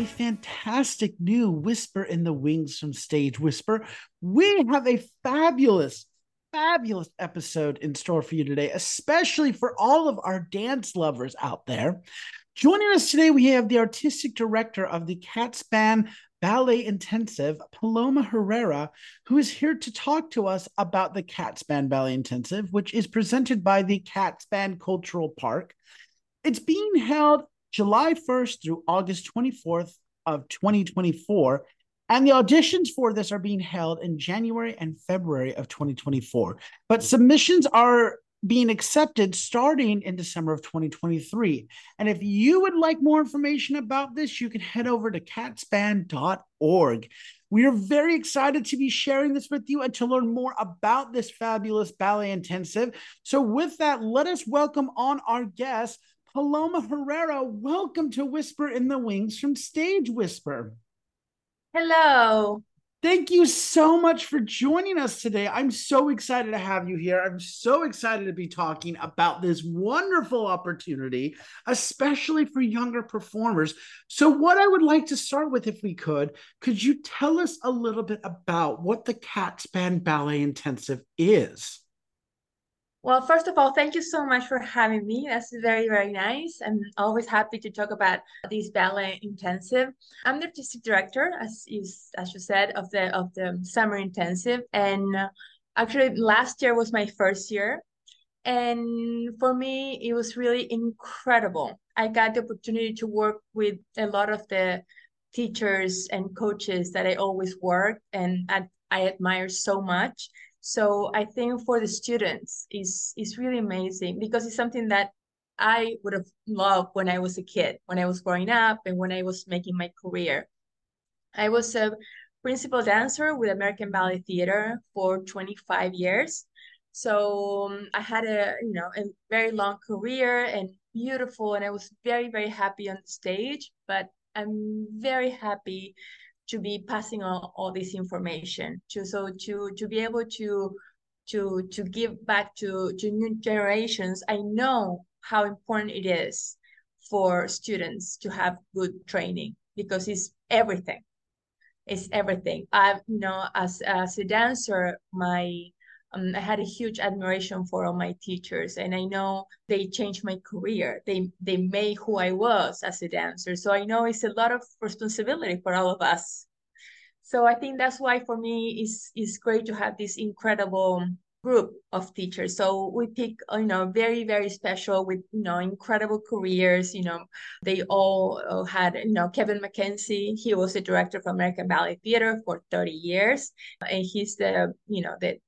a fantastic new Whisper in the Wings from Stage Whisper. We have a fabulous, fabulous episode in store for you today, especially for all of our dance lovers out there. Joining us today, we have the artistic director of the Kaatsbaan Ballet Intensive, Paloma Herrera, who is here to talk to us about the Kaatsbaan Ballet Intensive, which is presented by the Kaatsbaan Cultural Park. It's being held July 1st through August 24th of 2024. And the auditions for this are being held in January and February of 2024. But submissions are being accepted starting in December of 2023. And if you would like more information about this, you can head over to kaatsbaan.org. We are very excited to be sharing this with you and to learn more about this fabulous ballet intensive. So, with that, let us welcome on our guest, Paloma Herrera, welcome to Whisper in the Wings from Stage Whisper. Hello. Thank you so much for joining us today. I'm so excited to have you here. I'm so excited to be talking about this wonderful opportunity, especially for younger performers. So, what I would like to start with, if we could, could you tell us a little bit about what the Kaatsbaan Ballet Intensive is? Well, first of all, thank you so much for having me. That's very, very nice. I'm always happy to talk about this ballet intensive. I'm the artistic director, as you, as you said, of the of the summer intensive. And uh, actually, last year was my first year, and for me, it was really incredible. I got the opportunity to work with a lot of the teachers and coaches that I always work and I, I admire so much so I think for the students is is really amazing because it's something that I would have loved when I was a kid, when I was growing up and when I was making my career. I was a principal dancer with American Ballet Theater for 25 years. So um, I had a you know a very long career and beautiful, and I was very very happy on the stage. But I'm very happy to be passing on all this information to so to to be able to to to give back to to new generations i know how important it is for students to have good training because it's everything. It's everything. I you know as as a dancer my um, I had a huge admiration for all my teachers, and I know they changed my career. They they made who I was as a dancer. So I know it's a lot of responsibility for all of us. So I think that's why for me it's it's great to have this incredible group of teachers. So we pick, you know, very, very special with, you know, incredible careers. You know, they all had, you know, Kevin McKenzie, he was the director of American Ballet Theater for 30 years. And he's the, you know, the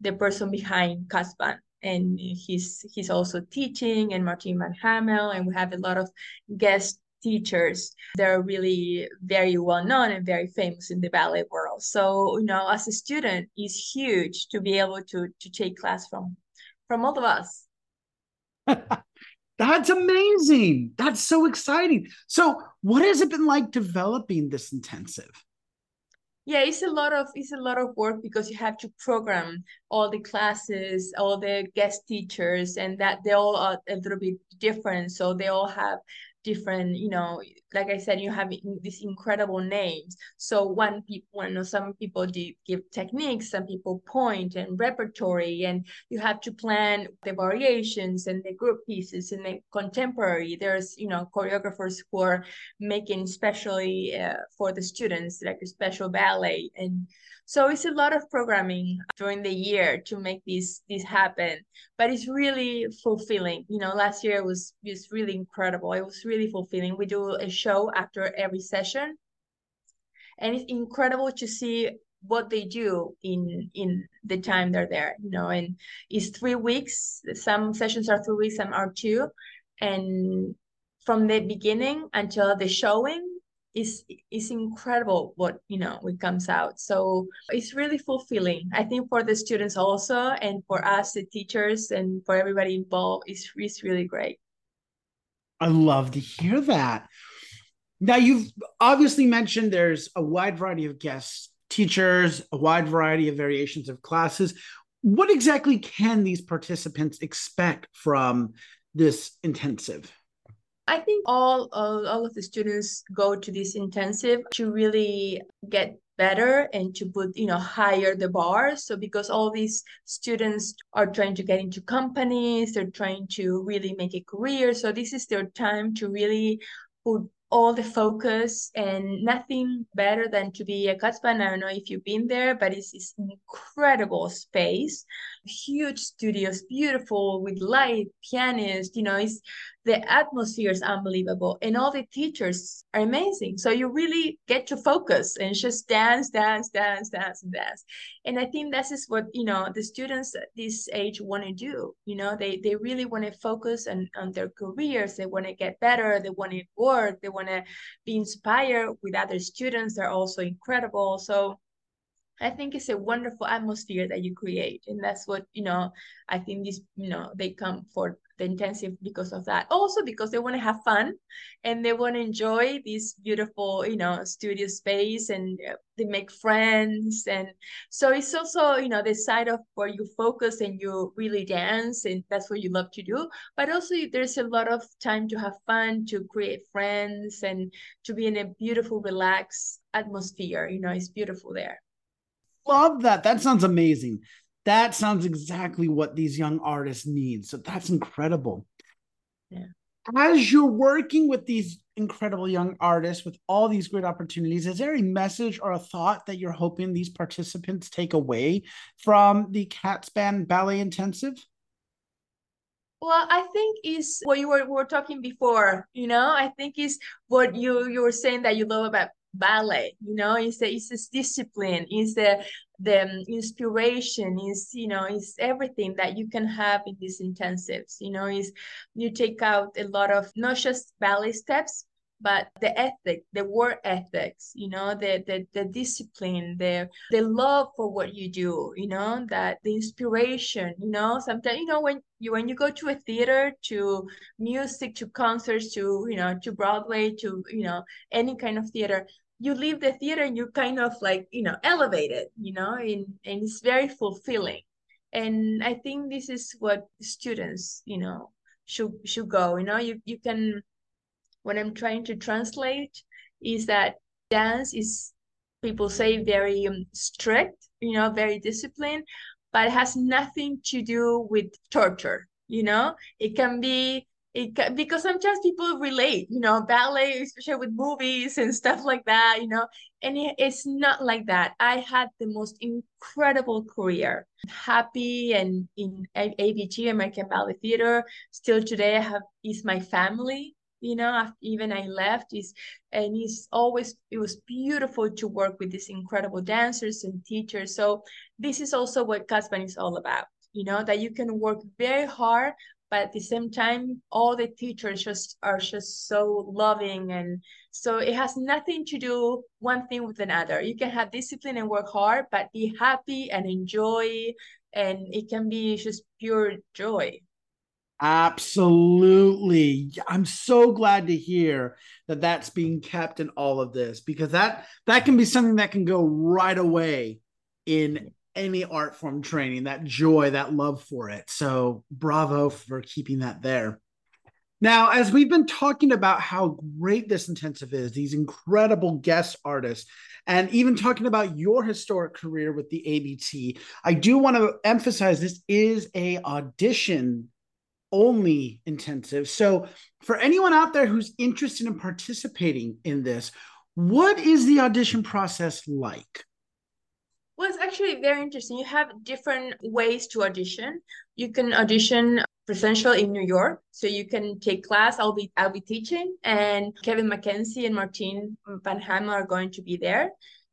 the person behind Kaatsbaan. And he's he's also teaching and Martine Van Hamel, and we have a lot of guest teachers they're really very well known and very famous in the ballet world. So you know as a student it's huge to be able to to take class from from all of us. That's amazing. That's so exciting. So what has it been like developing this intensive yeah it's a lot of it's a lot of work because you have to program all the classes all the guest teachers and that they all are a little bit different. So they all have different you know like i said you have these incredible names. So one people you know some people give techniques some people point and repertory and you have to plan the variations and the group pieces and the contemporary. There's you know choreographers who are making especially uh, for the students like a special ballet and so it's a lot of programming during the year to make this this happen. But it's really fulfilling. You know, last year was was really incredible. It was really fulfilling. We do a show after every session. And it's incredible to see what they do in in the time they're there you know and it's three weeks some sessions are three weeks some are two and from the beginning until the showing is is incredible what you know what comes out. So it's really fulfilling. I think for the students also and for us the teachers and for everybody involved it's, it's really great. I love to hear that. Now you've obviously mentioned there's a wide variety of guests teachers a wide variety of variations of classes. What exactly can these participants expect from this intensive I think all, all all of the students go to this intensive to really get better and to put you know higher the bar. So because all these students are trying to get into companies they're trying to really make a career. So this is their time to really put all the focus and nothing better than to be a Kaatsbaan. I don't know if you've been there, but it's this incredible space, huge studios, beautiful with light, pianist, you know, it's the atmosphere is unbelievable and all the teachers are amazing. So you really get to focus and just dance dance dance dance and dance. And i think this is what you know the students at this age want to do you know? They they really want to focus on, on their careers. They want to get better. They want to work. They want to be inspired with other students. They're also incredible. So I think it's a wonderful atmosphere that you create. And that's what, you know, I think these, you know, they come for the intensive because of that. Also because they want to have fun and they want to enjoy this beautiful, you know, studio space and uh, they make friends. And so it's also, you know, the side of where you focus and you really dance and that's what you love to do. But also there's a lot of time to have fun, to create friends and to be in a beautiful, relaxed atmosphere. You know, it's beautiful there love that. That sounds amazing. That sounds exactly what these young artists need. So that's incredible. Yeah. As you're working with these incredible young artists with all these great opportunities, is there a message or a thought that you're hoping these participants take away from the Kaatsbaan Ballet Intensive? Well, I think is what you were, were talking before, you know, I think is what you you were saying that you love about ballet you know it's the it's this discipline it's the the um, inspiration is you know is everything that you can have in these intensives you know is you take out a lot of not just ballet steps but the ethic the work ethics you know the the, the discipline the the love for what you do you know that the inspiration you know. Sometimes you know when you when you go to a theater to music to concerts to you know to broadway to you know any kind of theater you leave the theater and you kind of like you know elevated you know and, and it's very fulfilling and i think this is what students you know should should go you know you you can what I'm trying to translate is that dance is people say very um, strict, you know, very disciplined, but it has nothing to do with torture. You know, it can be it because sometimes people relate, you know, ballet, especially with movies and stuff like that, you know, and it, it's not like that. I had the most incredible career, happy and in ABT, American Ballet Theater. Still today, I have is my family you know even i left is and it's always it was beautiful to work with these incredible dancers and teachers so this is also what Kaatsbaan is all about you know that you can work very hard but at the same time all the teachers just are just so loving and so it has nothing to do one thing with another. You can have discipline and work hard but be happy and enjoy and it can be just pure joy. Absolutely. I'm so glad to hear that that's being kept in all of this because that that can be something that can go right away in any art form training, that joy, that love for it. So, bravo for keeping that there. Now, as we've been talking about how great this intensive is, these incredible guest artists, and even talking about your historic career with the ABT, I do want to emphasize this is a audition only intensive. So, for anyone out there who's interested in participating in this, what is the audition process like? Well, it's actually very interesting. You have different ways to audition. You can audition presential in New York, so you can take class. I'll be I'll be teaching, and Kevin McKenzie and Martin Van Ham are going to be there.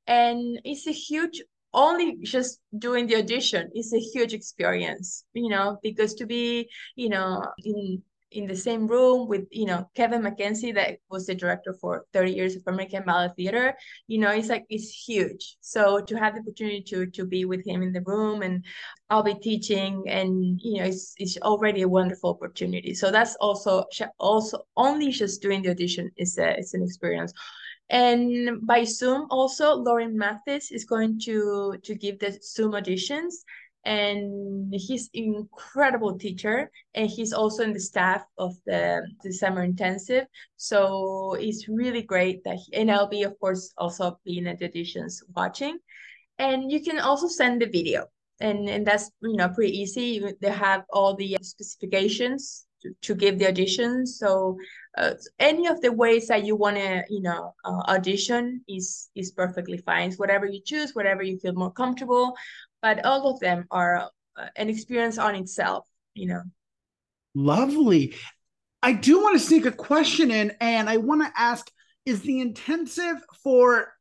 And it's a huge only just doing the audition is a huge experience you know because to be you know in in the same room with you know Kevin McKenzie that was the director for 30 years of American Ballet Theater you know it's like it's huge. So to have the opportunity to to be with him in the room and I'll be teaching and you know it's it's already a wonderful opportunity. So that's also also only just doing the audition is a it's an experience. And by Zoom also, Lauren Mathis is going to, to give the Zoom auditions. And he's incredible teacher and he's also in the staff of the, the summer intensive. So it's really great that he, and i'll be of course also being at the auditions watching. And you can also send the video and and that's you know pretty easy. They have all the specifications to, to give the audition. So uh, any of the ways that you want to you know uh, audition is is perfectly fine. It's whatever you choose whatever you feel more comfortable but all of them are uh, an experience on itself you know. Lovely. I do want to sneak a question in and i want to ask is the intensive for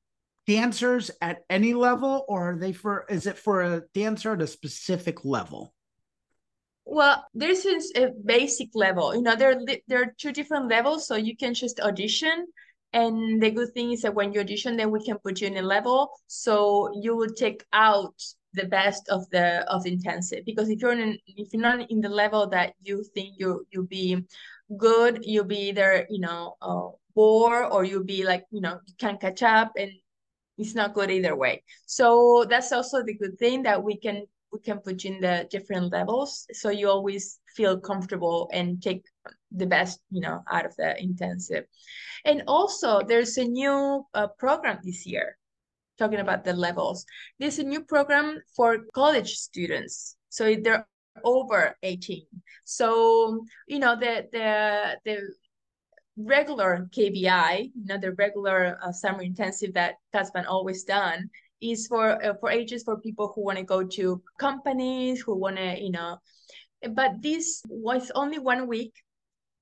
dancers at any level or are they for is it for a dancer at a specific level? Well this is a basic level. You know there there are two different levels so you can just audition and the good thing is that when you audition then we can put you in a level. So you will take out the best of the of intensive. Because if you're in if you're not in the level that you think you you'll be good you'll be either you know uh, bored or you'll be like you know you can't catch up and it's not good either way. So that's also the good thing that we can we can put you in the different levels. So you always feel comfortable and take the best you know out of the intensive. And also there's a new uh, program this year talking about the levels. There's a new program for college students so they're over 18 so you know the the the regular KBI, you know, the regular uh, summer intensive that been always done, is for uh, for ages for people who want to go to companies, who want to, you know, but this was only one week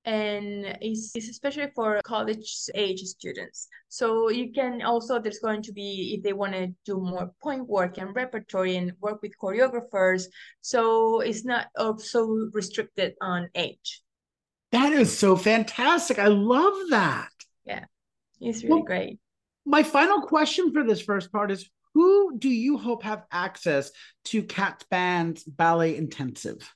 and it's, it's especially for college age students so you can also there's going to be if they want to do more point work and repertory and work with choreographers so it's not so restricted on age that is so fantastic. I love that. Yeah, it's really well, great. My final question for this first part is who do you hope have access to Kaatsbaan's ballet intensive?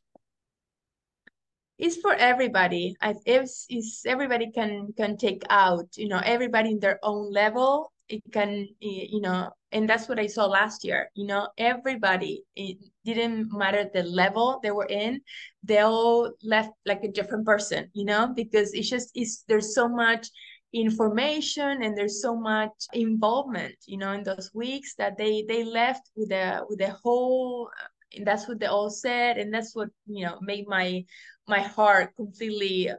It's for everybody. I, it's, it's everybody can can take out. You know, everybody in their own level. It can, you know, and that's what I saw last year. You know, everybody, it didn't matter the level they were in, they all left like a different person, you know, because it's just, it's, there's so much information and there's so much involvement, you know, in those weeks that they, they left with a, with a whole, and that's what they all said. And that's what, you know, made my, my heart completely,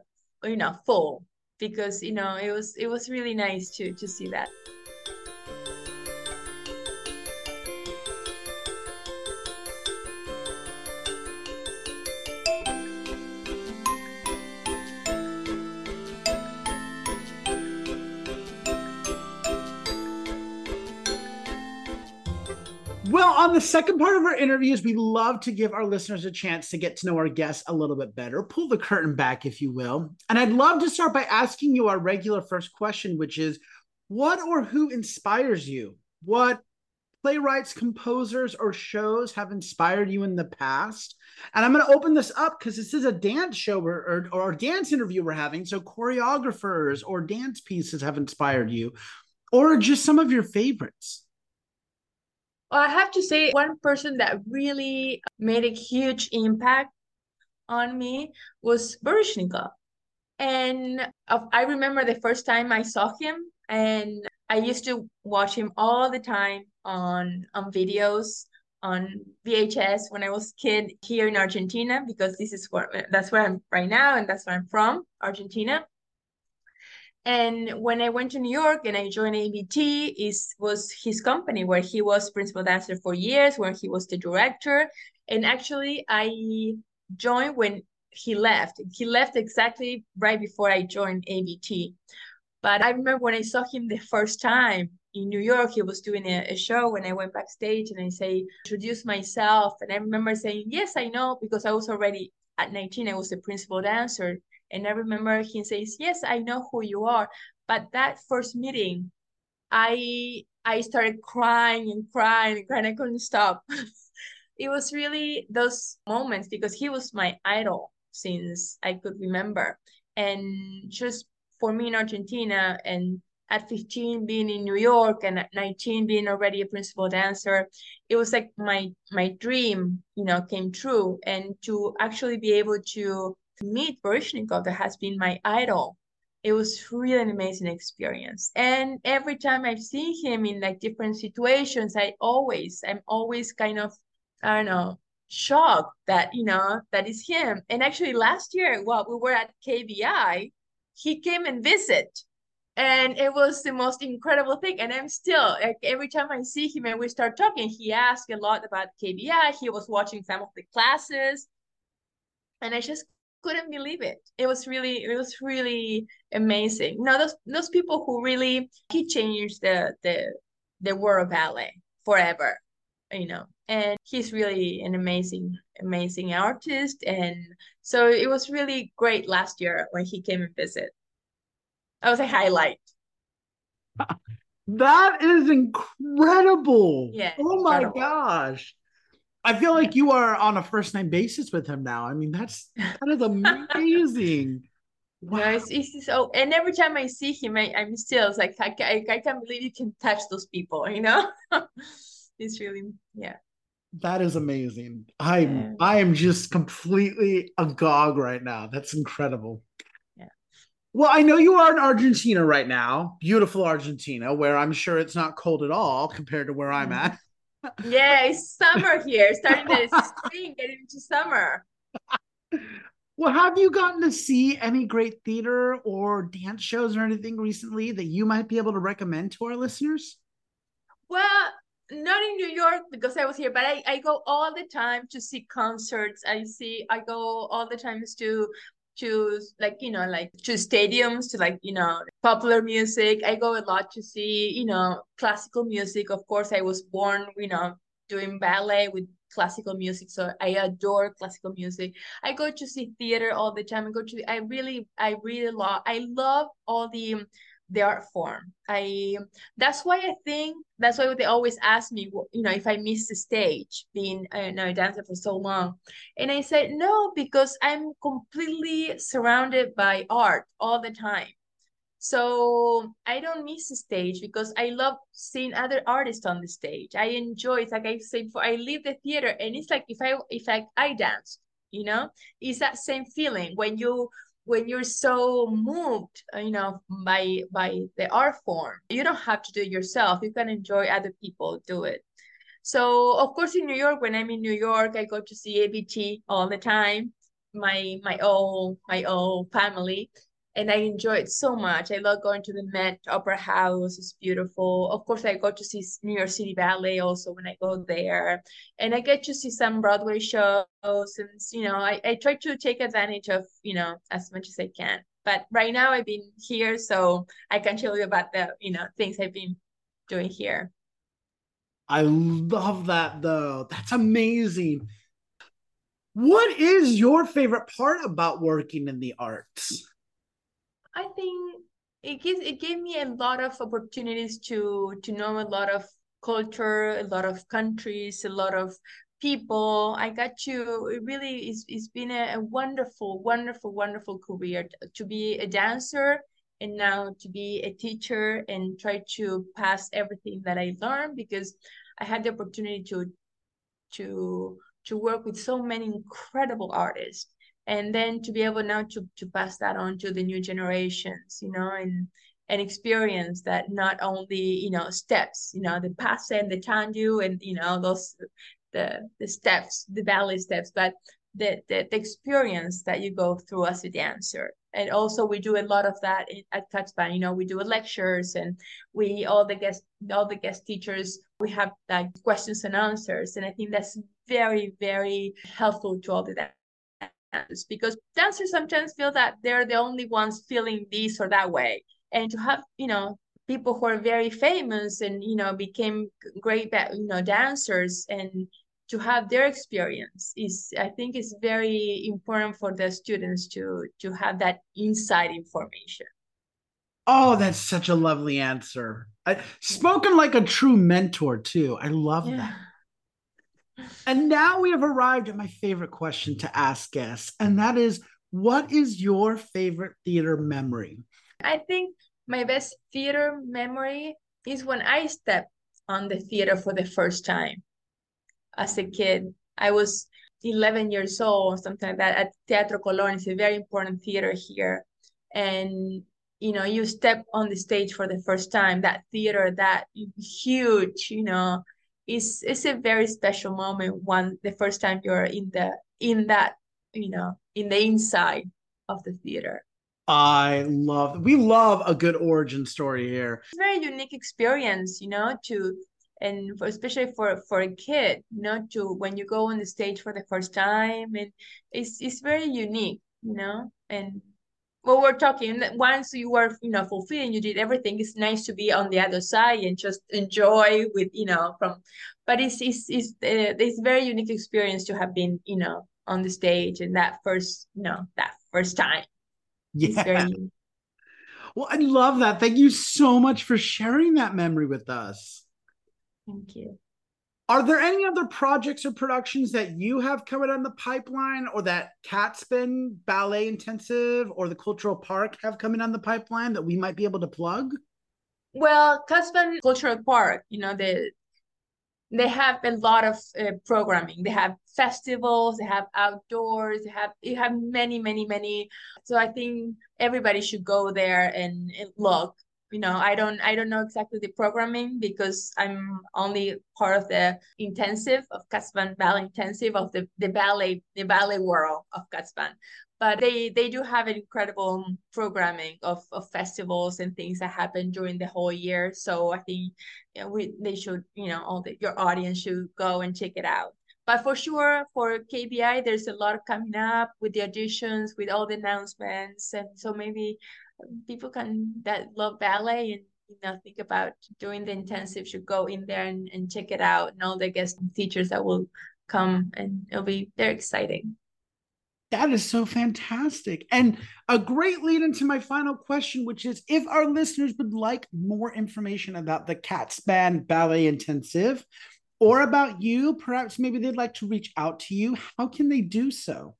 you know, full because, you know, it was, it was really nice to, to see that. On the second part of our interviews, we love to give our listeners a chance to get to know our guests a little bit better, pull the curtain back, if you will. And I'd love to start by asking you our regular first question, which is what or who inspires you? What playwrights, composers, or shows have inspired you in the past? And I'm going to open this up because this is a dance show or, or, or dance interview we're having. So, choreographers or dance pieces have inspired you, or just some of your favorites. Well, I have to say, one person that really made a huge impact on me was Baryshnikov. And I remember the first time I saw him, and I used to watch him all the time on on videos on VHS when I was kid here in Argentina because this is where that's where I'm right now and that's where I'm from, Argentina. And when I went to New York and I joined ABT, is was his company where he was principal dancer for years, where he was the director. And actually, I joined when he left. He left exactly right before I joined ABT. But I remember when I saw him the first time in New York, he was doing a, a show and I went backstage and I say, introduce myself. And I remember saying, yes, I know, because I was already at 19, I was the principal dancer. And I remember he says, Yes, I know who you are. But that first meeting, I I started crying and crying and crying. I couldn't stop. it was really those moments because he was my idol since I could remember. And just for me in Argentina and at 15 being in New York and at 19 being already a principal dancer, it was like my my dream, you know, came true. And to actually be able to meet Baryshnikov, that has been my idol, it was really an amazing experience. And every time I've seen him in like different situations, I always, I'm always kind of, I don't know, shocked that, you know, that is him. And actually last year, while we were at KBI, he came and visit. And it was the most incredible thing. And i'm still like every time i see him and we start talking he asked a lot about kbi he was watching some of the classes. And i just couldn't believe it it was really it was really amazing know those those people who really he changed the the the world of ballet forever you know and he's really an amazing amazing artist and so it was really great last year when he came and visit that was a highlight. that is incredible. Yeah. Oh my incredible. gosh. I feel like you are on a first name basis with him now. I mean, that's kind of amazing. Wow. No, it's, it's so, oh, and every time I see him, I, I'm still like, I, I, I can't believe you can touch those people, you know? it's really, yeah. That is amazing. I'm, yeah. I am just completely agog right now. That's incredible. Yeah. Well, I know you are in Argentina right now, beautiful Argentina, where I'm sure it's not cold at all compared to where I'm mm. at. Yeah, it's summer here, starting to spring, getting into summer. Well, have you gotten to see any great theater or dance shows or anything recently that you might be able to recommend to our listeners? Well, not in New York because I was here, but I, I go all the time to see concerts. I see I go all the times to to like you know like to stadiums to like you know popular music. I go a lot to see you know classical music. Of course i was born you know doing ballet with classical music so i adore classical music. I go to see theater all the time. I go to i really i really love i love all the the art form. I that's why I think that's why they always ask me, you know, if I miss the stage, being uh, you know, a dancer for so long, and I said no because I'm completely surrounded by art all the time. So I don't miss the stage because I love seeing other artists on the stage. I enjoy it. Like I said before, I leave the theater and it's like if I if I, I dance, you know, it's that same feeling when you when you're so moved uh, you know by by the art form you don't have to do it yourself. You can enjoy other people do it. So of course in new york when i'm in new york i go to see abt all the time my my old my old family and I enjoy it so much. I love going to the Met Opera House. It's beautiful. Of course, I go to see New York City Ballet also when I go there, and I get to see some Broadway shows. And you know, I, I try to take advantage of you know as much as I can. But right now, I've been here, so I can tell you about the you know things I've been doing here. I love that though. That's amazing. What is your favorite part about working in the arts? I think it gives it gave me a lot of opportunities to to know a lot of culture, a lot of countries, a lot of people. I got to it really is it's been a, a wonderful, wonderful, wonderful career to be a dancer and now to be a teacher and try to pass everything that I learned because I had the opportunity to to to work with so many incredible artists and then to be able now to to pass that on to the new generations you know and and experience that not only you know steps you know the passe and the tendu and you know those the the steps the ballet steps but the, the, the experience that you go through as a dancer and also we do a lot of that at Kaatsbaan. You know, we do lectures and we all the guest all the guest teachers we have like questions and answers, and I think that's very very helpful to all the because dancers sometimes feel that they're the only ones feeling this or that way. And to have you know people who are very famous and you know became great you know dancers and to have their experience is i think is very important for the students to to have that inside information. Oh that's such a lovely answer. I, spoken like a true mentor too. I love yeah. that and now we have arrived at my favorite question to ask guests, and that is what is your favorite theater memory? I think my best theater memory is when I stepped on the theater for the first time as a kid. I was 11 years old, or something like that, at Teatro Colón. It's a very important theater here. And, you know, you step on the stage for the first time, that theater, that huge, you know, it's, it's a very special moment when the first time you're in the, in that, you know, in the inside of the theater. I love we love a good origin story here. It's a very unique experience, you know, to and for, especially for for a kid, you know, to when you go on the stage for the first time, and it's it's very unique, you know, and what we're talking once you were you know fulfilling you did everything it's nice to be on the other side and just enjoy with you know from but it's it's it's, uh, it's very unique experience to have been you know on the stage and that first you know that first time. Yeah. very... well i love that. Thank you so much for sharing that memory with us. Thank you are there any other projects or productions that you have coming on the pipeline or that Kaatsbaan Ballet Intensive or the Cultural Park have coming on the pipeline that we might be able to plug? Well, Kaatsbaan Cultural Park, you know, the they have a lot of uh, programming. They have festivals, they have outdoors, they have you have many, many, many. So I think everybody should go there and, and look you know i don't i don't know exactly the programming because i'm only part of the intensive of Kaatsbaan ballet intensive of the, the ballet the ballet world of Kaatsbaan but they they do have an incredible programming of, of festivals and things that happen during the whole year. So i think you know, we they should you know all the, your audience should go and check it out. But for sure for kbi there's a lot coming up with the auditions with all the announcements. And so maybe people can that love ballet and you know think about doing the intensive should go in there and, and check it out and all the guest teachers that will come and it'll be very exciting that is so fantastic. And a great lead into my final question, which is if our listeners would like more information about the Kaatsbaan Ballet Intensive or about you, perhaps maybe they'd like to reach out to you, how can they do so?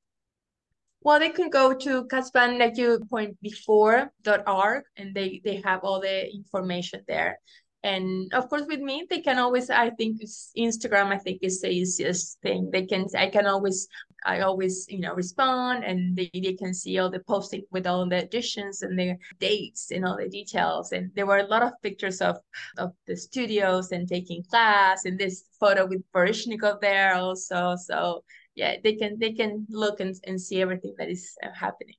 Well, they can go to Kaatsbaan, like you point before, .org, and they, they have all the information there. And of course, with me, they can always, I think Instagram, I think is the easiest thing. They can, I can always, I always, you know, respond and they, they can see all the posting with all the additions and the dates and all the details. And there were a lot of pictures of, of the studios and taking class and this photo with Baryshnikov there also. So yeah they can they can look and, and see everything that is uh, happening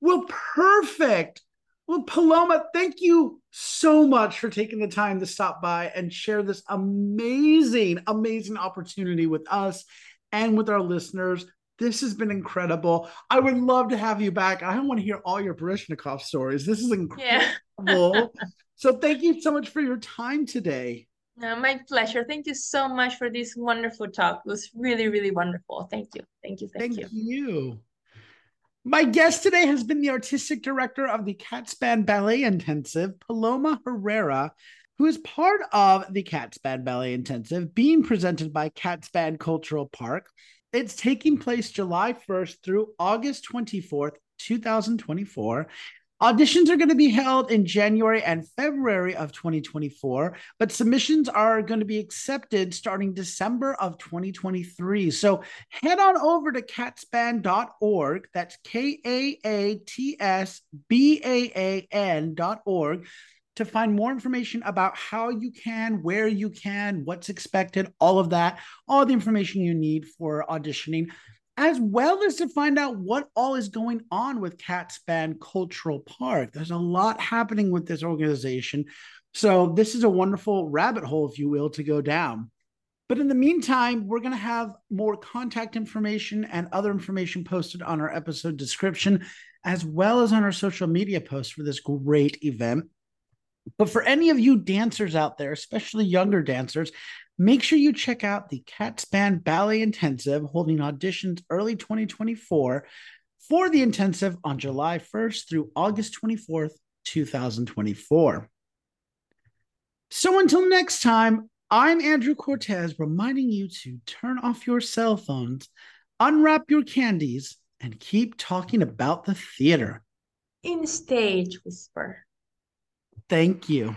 well perfect well paloma thank you so much for taking the time to stop by and share this amazing amazing opportunity with us and with our listeners this has been incredible. I would love to have you back. I want to hear all your Baryshnikov stories. This is incredible. Yeah. so thank you so much for your time today. No, my pleasure. Thank you so much for this wonderful talk. It was really, really wonderful. Thank you. Thank you. Thank, thank you. you. My guest today has been the artistic director of the Kaatsbaan Ballet Intensive, Paloma Herrera, who is part of the Kaatsbaan Ballet Intensive being presented by Kaatsbaan Cultural Park. It's taking place July 1st through August 24th, 2024 Auditions are going to be held in January and February of 2024, but submissions are going to be accepted starting December of 2023. So head on over to kaatsbaan.org. That's K A A T S B A A N.org to find more information about how you can, where you can, what's expected, all of that, all the information you need for auditioning as well as to find out what all is going on with Kaatsbaan Cultural Park. There's a lot happening with this organization. So, this is a wonderful rabbit hole, if you will, to go down. But in the meantime, we're going to have more contact information and other information posted on our episode description, as well as on our social media posts for this great event. But for any of you dancers out there, especially younger dancers, Make sure you check out the Kaatsbaan Ballet Intensive holding auditions early 2024 for the intensive on July 1st through August 24th, 2024. So until next time, I'm Andrew Cortez reminding you to turn off your cell phones, unwrap your candies, and keep talking about the theater. In stage whisper. Thank you.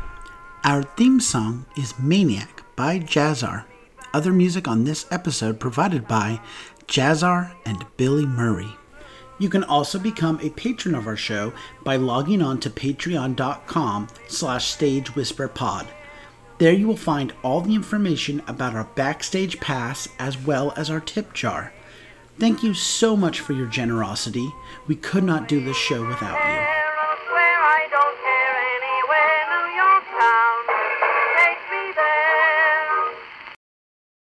Our theme song is Maniac by Jazzar. Other music on this episode provided by Jazzar and Billy Murray. You can also become a patron of our show by logging on to patreon.com slash stagewhisperpod. There you will find all the information about our backstage pass as well as our tip jar. Thank you so much for your generosity. We could not do this show without you.